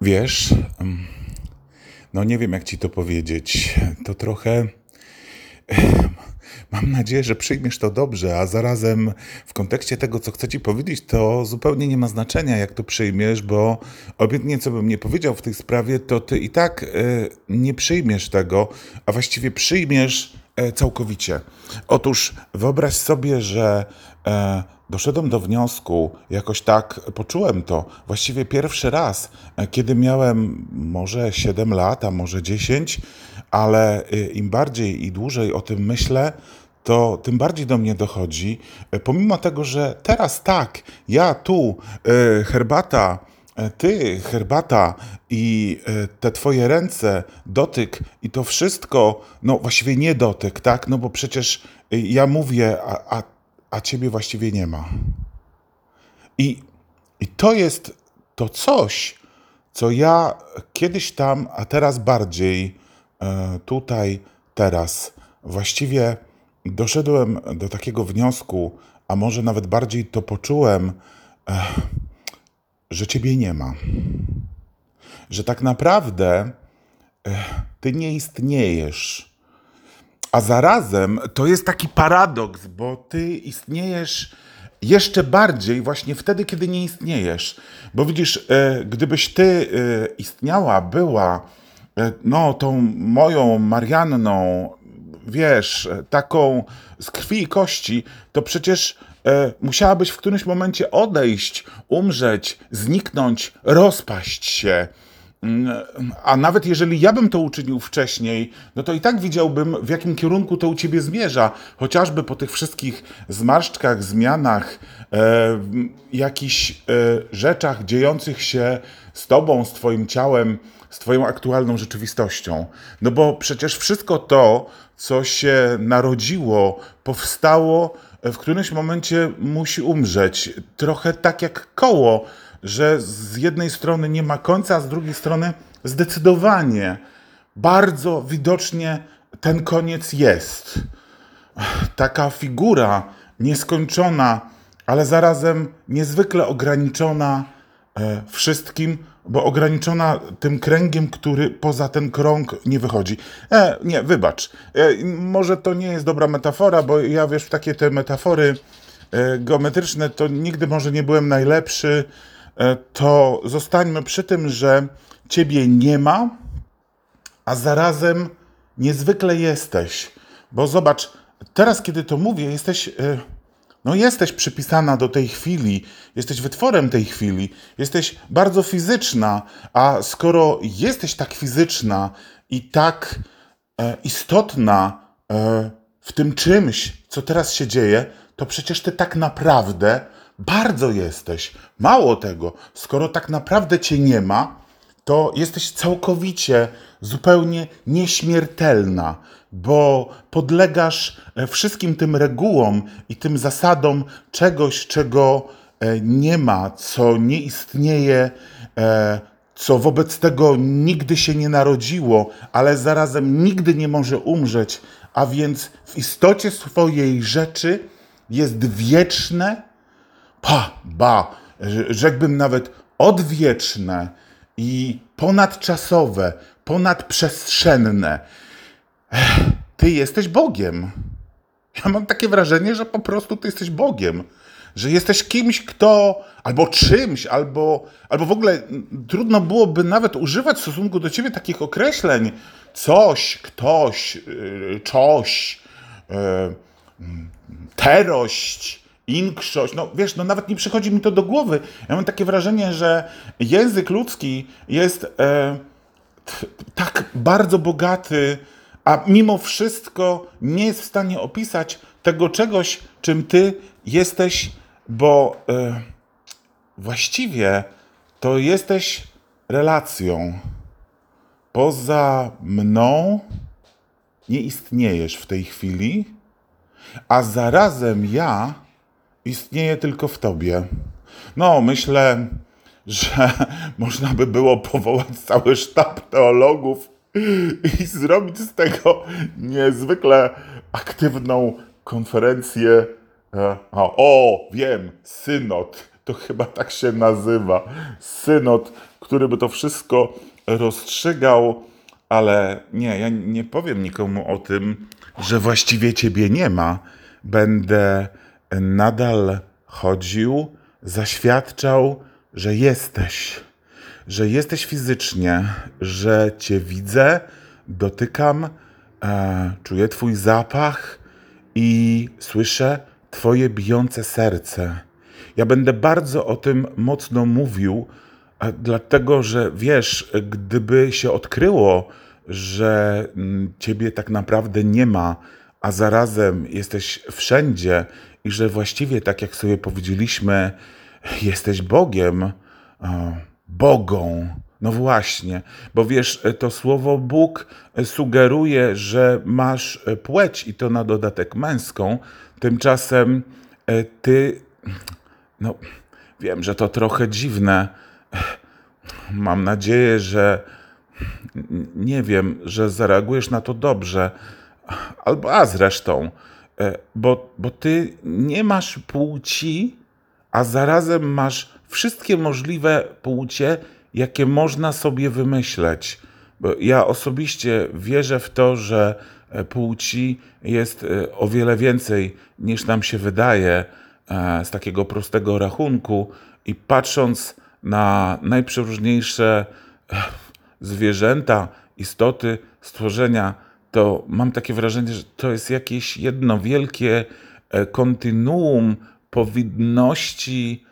Wiesz, no nie wiem jak ci to powiedzieć. To trochę. Mam nadzieję, że przyjmiesz to dobrze, a zarazem w kontekście tego, co chcę ci powiedzieć, to zupełnie nie ma znaczenia, jak to przyjmiesz, bo obiektnie, co bym nie powiedział w tej sprawie, to ty i tak e, nie przyjmiesz tego, a właściwie przyjmiesz e, całkowicie. Otóż wyobraź sobie, że e, doszedłem do wniosku, jakoś tak poczułem to, właściwie pierwszy raz, kiedy miałem może 7 lat, a może 10, ale im bardziej i dłużej o tym myślę, to tym bardziej do mnie dochodzi, pomimo tego, że teraz tak, ja tu, herbata, ty, herbata i te twoje ręce, dotyk i to wszystko, no właściwie nie dotyk, tak? No bo przecież ja mówię, a, a, a ciebie właściwie nie ma. I, I to jest to coś, co ja kiedyś tam, a teraz bardziej tutaj, teraz właściwie doszedłem do takiego wniosku, a może nawet bardziej to poczułem, że ciebie nie ma. Że tak naprawdę ty nie istniejesz. A zarazem to jest taki paradoks, bo ty istniejesz jeszcze bardziej właśnie wtedy, kiedy nie istniejesz. Bo widzisz, e, gdybyś ty e, istniała, była e, no, tą moją Marianną, wiesz, taką z krwi i kości, to przecież musiałabyś w którymś momencie odejść, umrzeć, zniknąć, rozpaść się. Mm, a nawet jeżeli ja bym to uczynił wcześniej, no to i tak widziałbym, w jakim kierunku to u ciebie zmierza. Chociażby po tych wszystkich zmarszczkach, zmianach, e, jakichś e, rzeczach dziejących się z tobą, z twoim ciałem, z twoją aktualną rzeczywistością. No bo przecież wszystko to, co się narodziło, powstało, w którymś momencie musi umrzeć. Trochę tak jak koło, że z jednej strony nie ma końca, a z drugiej strony zdecydowanie, bardzo widocznie ten koniec jest. Taka figura nieskończona, ale zarazem niezwykle ograniczona e, wszystkim, bo ograniczona tym kręgiem, który poza ten krąg nie wychodzi. E, nie, wybacz. E, może to nie jest dobra metafora, bo ja wiesz, w takie te metafory e, geometryczne to nigdy może nie byłem najlepszy. E, to zostańmy przy tym, że ciebie nie ma, a zarazem niezwykle jesteś. Bo zobacz, teraz kiedy to mówię, jesteś. E, no jesteś przypisana do tej chwili, jesteś wytworem tej chwili, jesteś bardzo fizyczna, a skoro jesteś tak fizyczna i tak e, istotna e, w tym czymś, co teraz się dzieje, to przecież ty tak naprawdę bardzo jesteś. Mało tego, skoro tak naprawdę cię nie ma, to jesteś całkowicie, zupełnie nieśmiertelna bo podlegasz e, wszystkim tym regułom i tym zasadom czegoś, czego e, nie ma, co nie istnieje, e, co wobec tego nigdy się nie narodziło, ale zarazem nigdy nie może umrzeć, a więc w istocie swojej rzeczy jest wieczne, pa, ba, rzekłbym nawet odwieczne i ponadczasowe, ponadprzestrzenne ty jesteś Bogiem. Ja mam takie wrażenie, że po prostu ty jesteś Bogiem. Że jesteś kimś, kto albo czymś, albo, albo w ogóle trudno byłoby nawet używać w stosunku do ciebie takich określeń. Coś, ktoś, yy, coś, yy, terość, inkszość. No wiesz, no nawet nie przychodzi mi to do głowy. Ja mam takie wrażenie, że język ludzki jest yy, tak bardzo bogaty a mimo wszystko nie jest w stanie opisać tego czegoś, czym ty jesteś, bo e, właściwie to jesteś relacją. Poza mną nie istniejesz w tej chwili, a zarazem ja istnieję tylko w tobie. No, myślę, że można by było powołać cały sztab teologów i zrobić z tego niezwykle aktywną konferencję. E, o, wiem, synod to chyba tak się nazywa. Synod, który by to wszystko rozstrzygał, ale nie, ja nie powiem nikomu o tym, że właściwie ciebie nie ma. Będę nadal chodził, zaświadczał, że jesteś, że jesteś fizycznie, że cię widzę, dotykam, e, czuję twój zapach i słyszę twoje bijące serce. Ja będę bardzo o tym mocno mówił, e, dlatego że wiesz, gdyby się odkryło, że mm, ciebie tak naprawdę nie ma, a zarazem jesteś wszędzie i że właściwie, tak jak sobie powiedzieliśmy, jesteś Bogiem, Bogą. No właśnie, bo wiesz, to słowo Bóg sugeruje, że masz płeć i to na dodatek męską, tymczasem e, ty, no wiem, że to trochę dziwne. Mam nadzieję, że nie wiem, że zareagujesz na to dobrze, albo a zresztą, bo, bo ty nie masz płci, a zarazem masz wszystkie możliwe płcie, jakie można sobie wymyśleć. Bo ja osobiście wierzę w to, że e, płci jest e, o wiele więcej niż nam się wydaje z takiego prostego rachunku i patrząc na najprzeróżniejsze zwierzęta, istoty, stworzenia, to mam takie wrażenie, że to jest jakieś jedno wielkie e, kontinuum powinności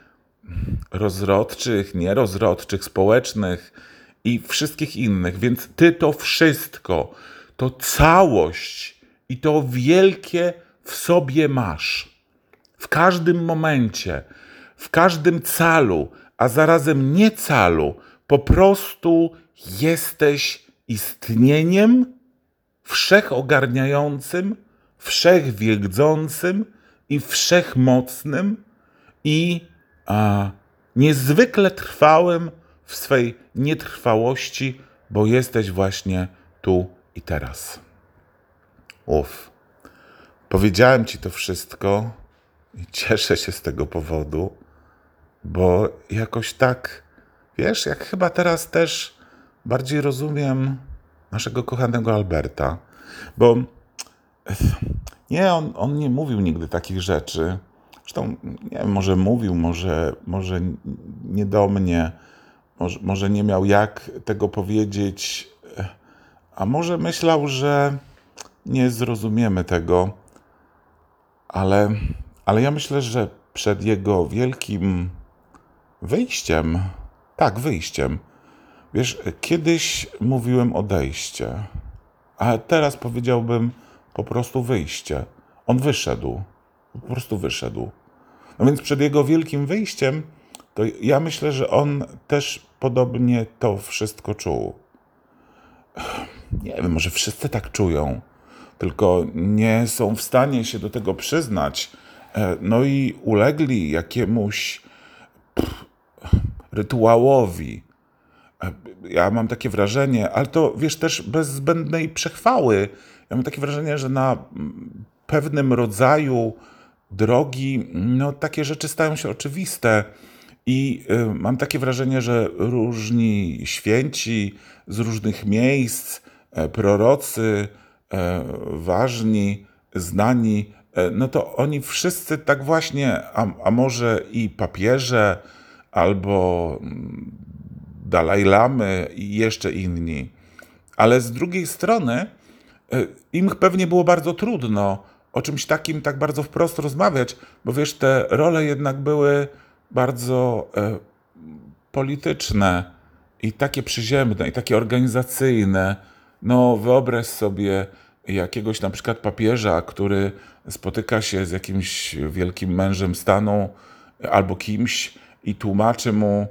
rozrodczych, nierozrodczych, społecznych i wszystkich innych. Więc ty to wszystko, to całość i to wielkie w sobie masz. W każdym momencie, w każdym calu, a zarazem nie calu, po prostu jesteś istnieniem wszechogarniającym, wszechwiedzącym i wszechmocnym i a, niezwykle trwałym w swej nietrwałości, bo jesteś właśnie tu i teraz. Uf. Powiedziałem Ci to wszystko i cieszę się z tego powodu, bo jakoś tak, wiesz, jak chyba teraz też bardziej rozumiem naszego kochanego Alberta, bo nie, on, on nie mówił nigdy takich rzeczy. Zresztą, nie wiem, może mówił, może, może nie do mnie, może, może nie miał jak tego powiedzieć, a może myślał, że nie zrozumiemy tego, ale, ale ja myślę, że przed jego wielkim wyjściem, tak, wyjściem, Wiesz, kiedyś mówiłem odejście, a teraz powiedziałbym po prostu wyjście. On wyszedł, po prostu wyszedł. No więc przed jego wielkim wyjściem, to ja myślę, że on też podobnie to wszystko czuł. Nie wiem, może wszyscy tak czują, tylko nie są w stanie się do tego przyznać. E, no i ulegli jakiemuś pff, rytuałowi, ja mam takie wrażenie, ale to wiesz też bez zbędnej przechwały. Ja mam takie wrażenie, że na pewnym rodzaju drogi, no takie rzeczy stają się oczywiste. I y, mam takie wrażenie, że różni święci z różnych miejsc, e, prorocy, e, ważni, znani, e, no to oni wszyscy tak właśnie, a, a może i papieże, albo Dalaj Lamy i jeszcze inni. Ale z drugiej strony e, im pewnie było bardzo trudno o czymś takim tak bardzo wprost rozmawiać, bo wiesz, te role jednak były bardzo e, polityczne i takie przyziemne, i takie organizacyjne. No, wyobraź sobie jakiegoś na przykład papieża, który spotyka się z jakimś wielkim mężem stanu albo kimś i tłumaczy mu,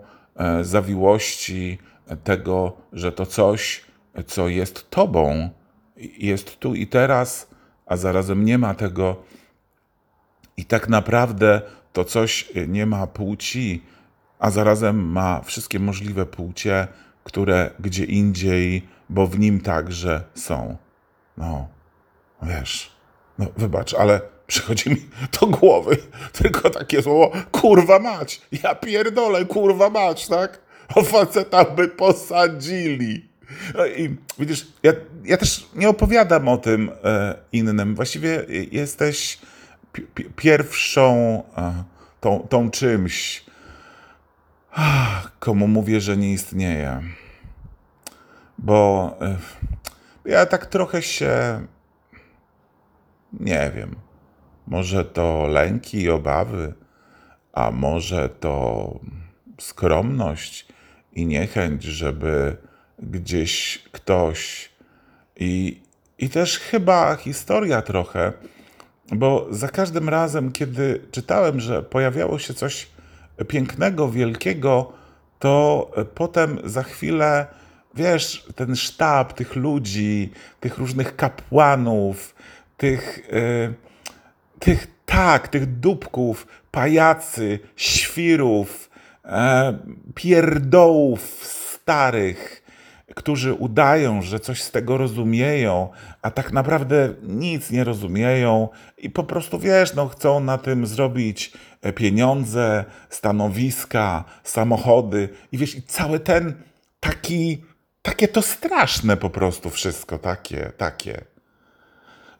zawiłości tego, że to coś, co jest Tobą, jest tu i teraz, a zarazem nie ma tego. I tak naprawdę to coś nie ma płci, a zarazem ma wszystkie możliwe płcie, które gdzie indziej, bo w nim także są. No, wiesz, no wybacz, ale przychodzi mi do głowy tylko takie słowo, kurwa mać, ja pierdolę, kurwa mać, tak? O faceta by posadzili. No i widzisz, ja, ja też nie opowiadam o tym e, innym. Właściwie jesteś pi- pierwszą e, tą, tą czymś, komu mówię, że nie istnieje. Bo e, ja tak trochę się. Nie wiem. Może to lęki i obawy, a może to skromność i niechęć, żeby gdzieś ktoś i, i też chyba historia trochę, bo za każdym razem, kiedy czytałem, że pojawiało się coś pięknego, wielkiego, to potem za chwilę, wiesz, ten sztab tych ludzi, tych różnych kapłanów, tych, yy, tych tak, tych dupków, pajacy, świrów, yy, pierdołów starych, którzy udają, że coś z tego rozumieją, a tak naprawdę nic nie rozumieją i po prostu wiesz, no chcą na tym zrobić e, pieniądze, stanowiska, samochody i wiesz, i cały ten taki, takie to straszne po prostu wszystko, takie, takie.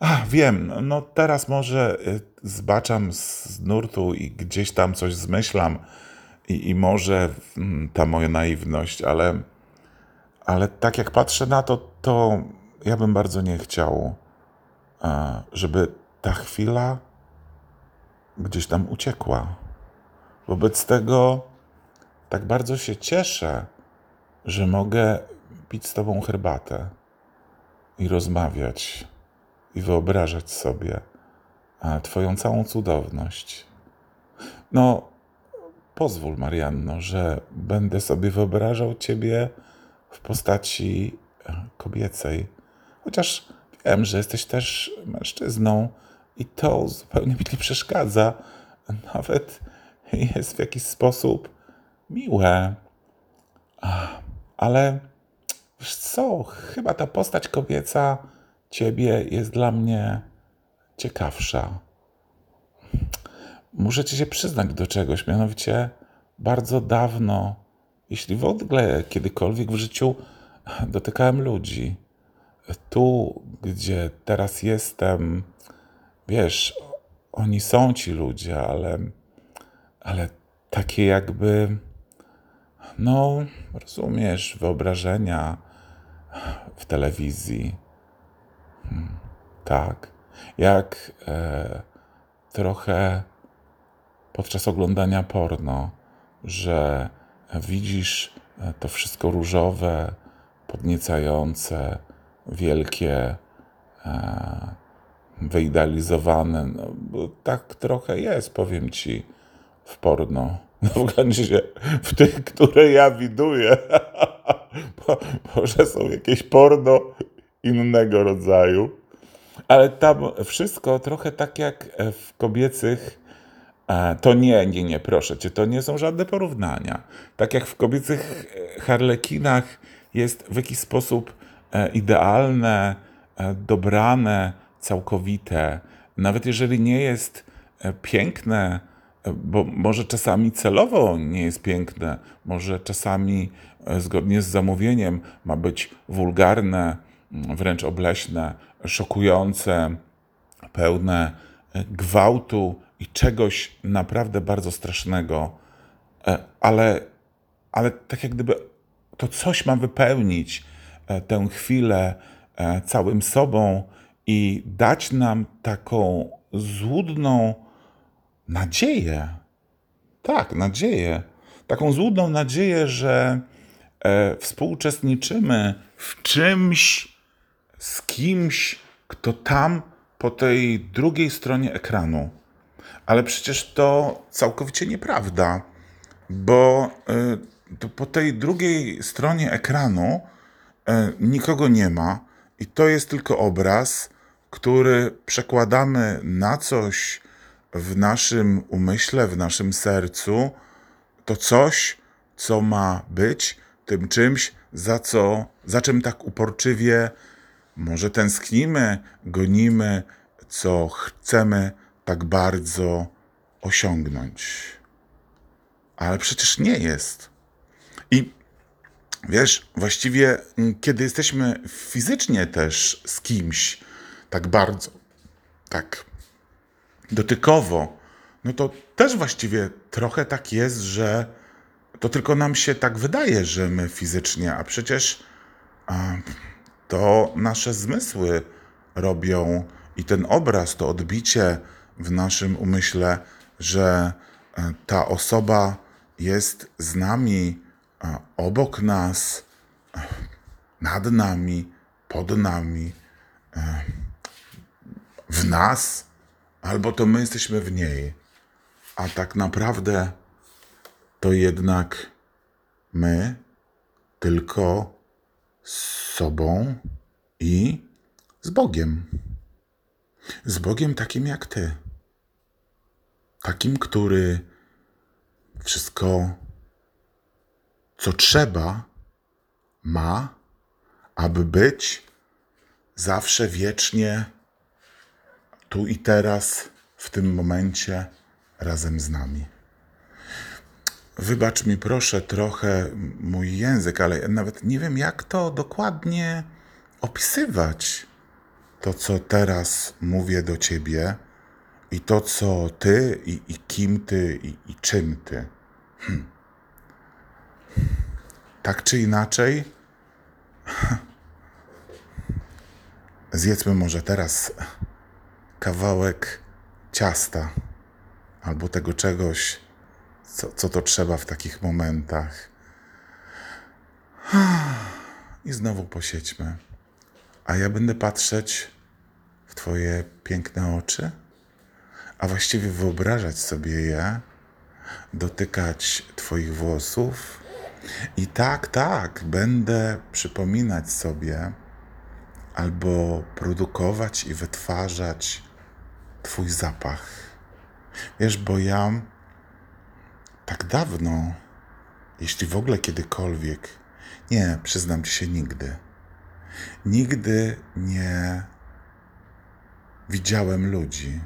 A, wiem, no teraz może e, zbaczam z nurtu i gdzieś tam coś zmyślam i, i może mm, ta moja naiwność, ale ale tak jak patrzę na to, to ja bym bardzo nie chciał, żeby ta chwila gdzieś tam uciekła. Wobec tego tak bardzo się cieszę, że mogę pić z Tobą herbatę i rozmawiać i wyobrażać sobie Twoją całą cudowność. No, pozwól, Marianno, że będę sobie wyobrażał Ciebie w postaci e, kobiecej. Chociaż wiem, że jesteś też mężczyzną i to zupełnie mi nie przeszkadza. Nawet jest w jakiś sposób miłe. Ale wiesz co, chyba ta postać kobieca ciebie jest dla mnie ciekawsza. Muszę ci się przyznać do czegoś, mianowicie bardzo dawno jeśli w ogóle kiedykolwiek w życiu dotykałem ludzi, tu, gdzie teraz jestem, wiesz, oni są ci ludzie, ale, ale takie jakby, no, rozumiesz, wyobrażenia w telewizji. Tak, jak e, trochę podczas oglądania porno, że widzisz e, to wszystko różowe, podniecające, wielkie, e, wyidealizowane. No, bo tak trochę jest, powiem ci, w porno. No w końcu w tych, które ja widuję. Może są jakieś porno innego rodzaju. Ale tam wszystko trochę tak jak w kobiecych to nie, nie, nie, proszę cię, to nie są żadne porównania. Tak jak w kobiecych e, harlekinach jest w jakiś sposób e, idealne, e, dobrane, całkowite, nawet jeżeli nie jest piękne, bo może czasami celowo nie jest piękne, może czasami zgodnie z zamówieniem ma być wulgarne, wręcz obleśne, szokujące, pełne gwałtu, i czegoś naprawdę bardzo strasznego, e, ale, ale tak jak gdyby to coś ma wypełnić e, tę chwilę e, całym sobą i dać nam taką złudną nadzieję. Tak, nadzieję. Taką złudną nadzieję, że współuczestniczymy w czymś z kimś, kto tam po tej drugiej stronie ekranu ale przecież to całkowicie nieprawda, bo y, po tej drugiej stronie ekranu y, nikogo nie ma i to jest tylko obraz, który przekładamy na coś w naszym umyśle, w naszym sercu. To coś, co ma być tym czymś, za co, za czym tak uporczywie może tęsknimy, gonimy, co chcemy tak bardzo osiągnąć. Ale przecież nie jest. I wiesz, właściwie, mm, kiedy jesteśmy fizycznie też z kimś tak bardzo, tak dotykowo, no to też właściwie trochę tak jest, że to tylko nam się tak wydaje, że my fizycznie, a przecież a, to nasze zmysły robią i ten obraz, to odbicie w naszym umyśle, że e, ta osoba jest z nami, a, obok nas, e, nad nami, pod nami, e, w nas, albo to my jesteśmy w niej. A tak naprawdę to jednak my tylko z sobą i z Bogiem. Z Bogiem takim jak ty. Takim, który wszystko, co trzeba, ma, aby być zawsze wiecznie tu i teraz, w tym momencie razem z nami. Wybacz mi proszę trochę mój język, ale nawet nie wiem, jak to dokładnie opisywać. To, co teraz mówię do ciebie, i to, co ty, i, i kim ty, i, i czym ty. Hm. Tak czy inaczej, zjedzmy może teraz kawałek ciasta albo tego czegoś, co, co to trzeba w takich momentach. I znowu posiedźmy. A ja będę patrzeć w Twoje piękne oczy, a właściwie wyobrażać sobie je, dotykać Twoich włosów. I tak, tak, będę przypominać sobie albo produkować i wytwarzać Twój zapach. Wiesz, bo ja tak dawno, jeśli w ogóle kiedykolwiek, nie, przyznam ci się nigdy, nigdy nie widziałem ludzi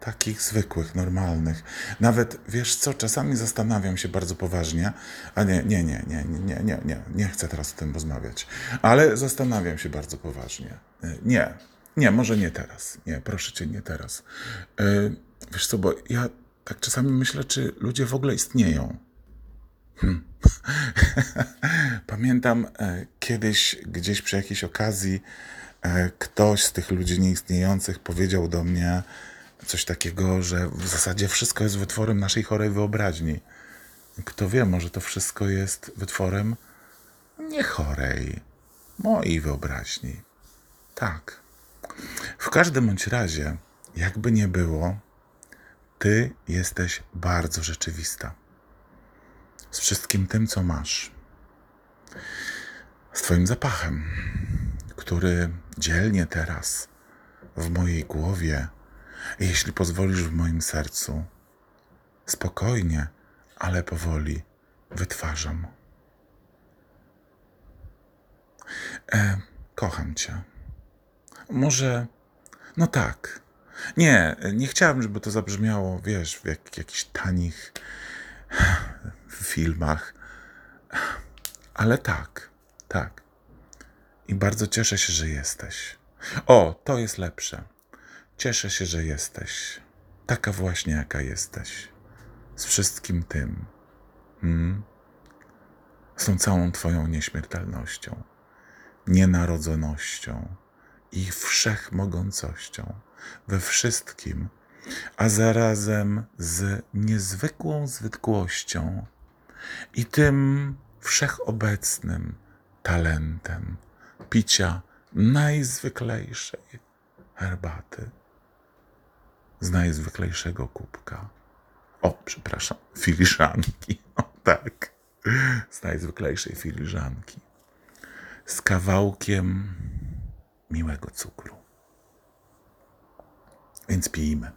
takich zwykłych, normalnych. Nawet, wiesz co, czasami zastanawiam się bardzo poważnie, a nie, nie, nie, nie, nie, nie, nie, nie chcę teraz o tym rozmawiać, ale zastanawiam się bardzo poważnie. Nie, nie, może nie teraz. Nie, proszę cię, nie teraz. Yy, wiesz co, bo ja tak czasami myślę, czy ludzie w ogóle istnieją. Hmm. Pamiętam e, kiedyś gdzieś przy jakiejś okazji e, ktoś z tych ludzi nieistniejących powiedział do mnie coś takiego, że w zasadzie wszystko jest wytworem naszej chorej wyobraźni. Kto wie, może to wszystko jest wytworem nie chorej, mojej wyobraźni. Tak. W każdym bądź razie, jakby nie było, ty jesteś bardzo rzeczywista. Z wszystkim tym, co masz. Z Twoim zapachem, który dzielnie teraz w mojej głowie, jeśli pozwolisz w moim sercu, spokojnie, ale powoli wytwarzam. E, kocham Cię. Może, no tak. Nie, nie chciałem, żeby to zabrzmiało, wiesz, w jak, jakichś tanich filmach. Ale tak, tak. I bardzo cieszę się, że jesteś. O, to jest lepsze. Cieszę się, że jesteś. Taka właśnie, jaka jesteś. Z wszystkim tym. Hmm? Z tą całą Twoją nieśmiertelnością, nienarodzonością i wszechmogącością we wszystkim, a zarazem z niezwykłą zwykłością i tym wszechobecnym talentem picia najzwyklejszej herbaty z najzwyklejszego kubka. O, przepraszam, filiżanki. O, tak, z najzwyklejszej filiżanki. Z kawałkiem miłego cukru. Więc pijmy.